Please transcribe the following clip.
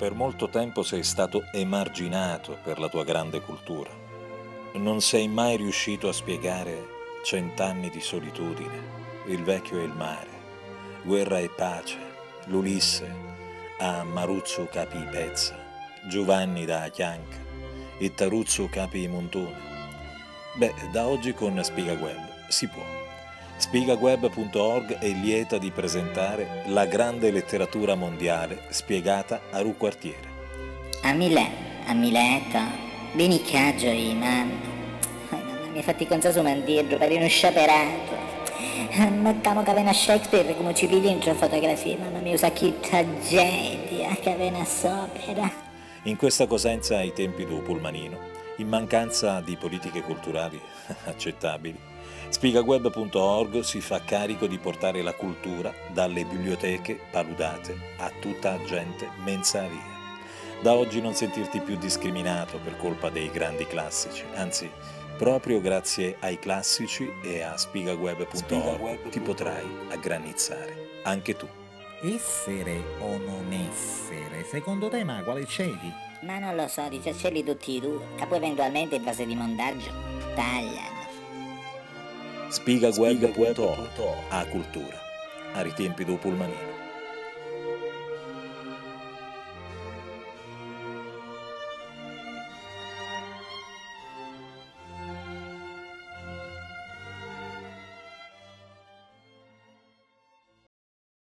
Per molto tempo sei stato emarginato per la tua grande cultura. Non sei mai riuscito a spiegare cent'anni di solitudine, il vecchio e il mare, guerra e pace, l'Ulisse a Maruzzo Capi Pezza, Giovanni da Chianca e Taruzzo Capi Montone. Beh, da oggi con Spiga si può. Spigaweb.org è lieta di presentare la grande letteratura mondiale spiegata a Ru Quartiere. A Milano, a Mileto, beniccaggio i mamma. Mi ha fatti con su mandirlo per uno scioperato. Ma camo che aveva Shakespeare come ci vedi in fotografia, mamma mia, usa che tragedia che aveva sopra. In questa cosenza ai tempi del Pulmanino, in mancanza di politiche culturali accettabili, Spigaweb.org si fa carico di portare la cultura dalle biblioteche paludate a tutta gente mensa via. Da oggi non sentirti più discriminato per colpa dei grandi classici, anzi, proprio grazie ai classici e a spigaweb.org ti potrai aggranizzare, anche tu. Essere o non essere, secondo te ma quale scegli? Ma non lo so, dice scegli tutti i due, e poi eventualmente in fase di montaggio tagliano. Spigaweb.org a cultura, a ritempi do pulmanino.